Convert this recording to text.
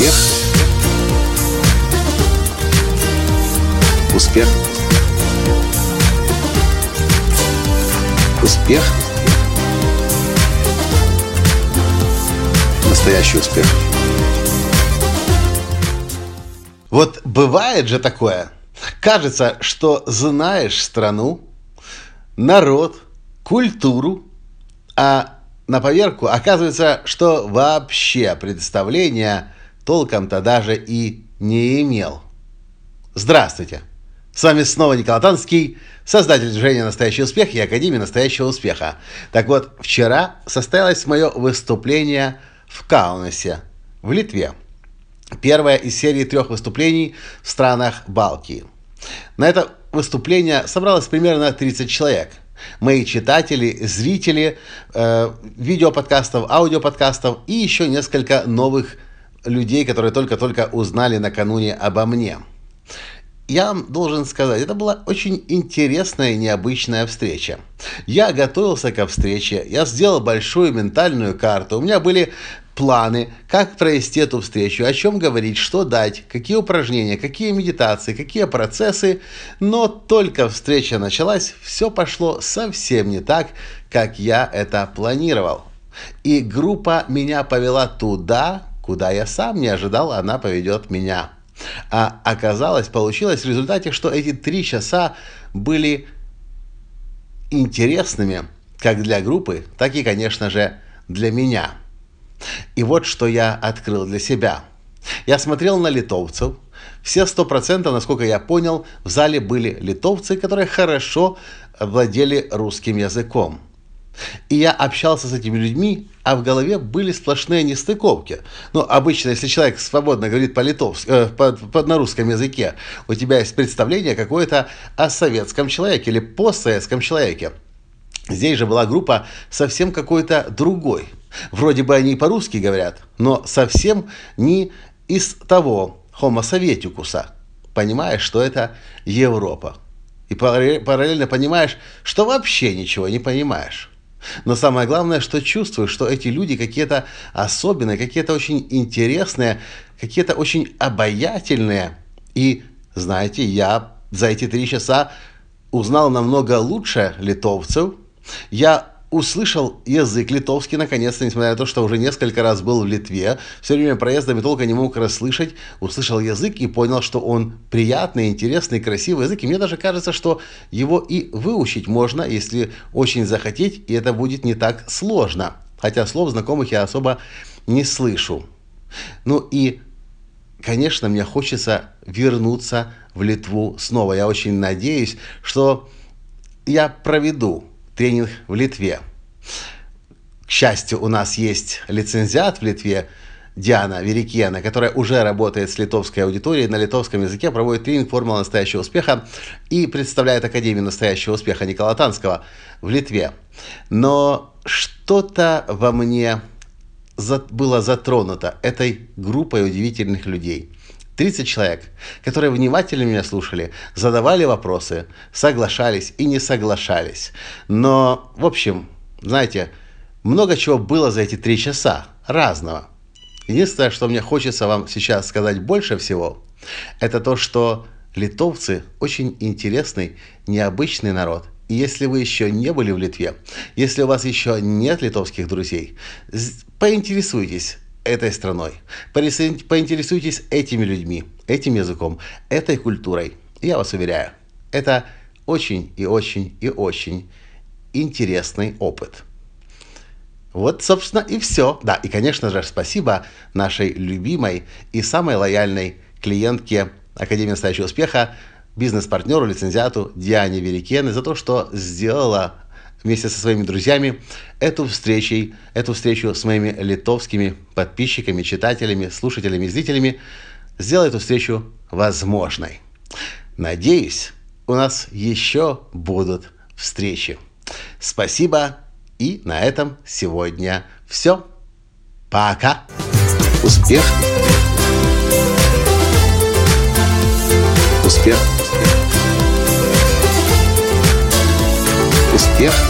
Успех. Успех. Успех. Настоящий успех. Вот бывает же такое. Кажется, что знаешь страну, народ, культуру, а на поверку оказывается, что вообще представления толком-то даже и не имел. Здравствуйте! С вами снова Николай Танский, создатель движения «Настоящий успех» и Академии «Настоящего успеха». Так вот, вчера состоялось мое выступление в Каунасе, в Литве. Первое из серии трех выступлений в странах Балтии. На это выступление собралось примерно 30 человек – мои читатели, зрители э, видеоподкастов, аудиоподкастов и еще несколько новых людей, которые только-только узнали накануне обо мне. Я должен сказать, это была очень интересная и необычная встреча. Я готовился к встрече, я сделал большую ментальную карту, у меня были планы, как провести эту встречу, о чем говорить, что дать, какие упражнения, какие медитации, какие процессы. Но только встреча началась, все пошло совсем не так, как я это планировал. И группа меня повела туда, куда я сам не ожидал, она поведет меня. А оказалось, получилось в результате, что эти три часа были интересными как для группы, так и, конечно же, для меня. И вот что я открыл для себя. Я смотрел на литовцев. Все сто процентов, насколько я понял, в зале были литовцы, которые хорошо владели русским языком. И я общался с этими людьми, а в голове были сплошные нестыковки. Ну, обычно, если человек свободно говорит по-литовски, э, по, по, на русском языке, у тебя есть представление какое-то о советском человеке или постсоветском человеке. Здесь же была группа совсем какой-то другой – Вроде бы они по-русски говорят, но совсем не из того Homo советикуса. Понимаешь, что это Европа. И параллельно понимаешь, что вообще ничего не понимаешь. Но самое главное, что чувствуешь, что эти люди какие-то особенные, какие-то очень интересные, какие-то очень обаятельные. И, знаете, я за эти три часа узнал намного лучше литовцев. Я услышал язык литовский наконец-то, несмотря на то, что уже несколько раз был в Литве, все время проездами толком не мог расслышать, услышал язык и понял, что он приятный, интересный, красивый язык. И мне даже кажется, что его и выучить можно, если очень захотеть, и это будет не так сложно. Хотя слов знакомых я особо не слышу. Ну и, конечно, мне хочется вернуться в Литву снова. Я очень надеюсь, что я проведу тренинг в Литве. К счастью, у нас есть лицензиат в Литве, Диана Верикена, которая уже работает с литовской аудиторией, на литовском языке проводит тренинг «Формула настоящего успеха» и представляет Академию настоящего успеха Никола Танского в Литве. Но что-то во мне было затронуто этой группой удивительных людей. 30 человек, которые внимательно меня слушали, задавали вопросы, соглашались и не соглашались. Но, в общем, знаете, много чего было за эти три часа, разного. Единственное, что мне хочется вам сейчас сказать больше всего, это то, что литовцы очень интересный, необычный народ. И если вы еще не были в Литве, если у вас еще нет литовских друзей, поинтересуйтесь, этой страной. Поинтересуйтесь этими людьми, этим языком, этой культурой. Я вас уверяю, это очень и очень и очень интересный опыт. Вот, собственно, и все. Да, и, конечно же, спасибо нашей любимой и самой лояльной клиентке Академии настоящего успеха, бизнес-партнеру, лицензиату Диане Верикены за то, что сделала вместе со своими друзьями эту встречу, эту встречу с моими литовскими подписчиками, читателями, слушателями, зрителями, сделала эту встречу возможной. Надеюсь, у нас еще будут встречи. Спасибо, и на этом сегодня все. Пока. Успех. Успех. Успех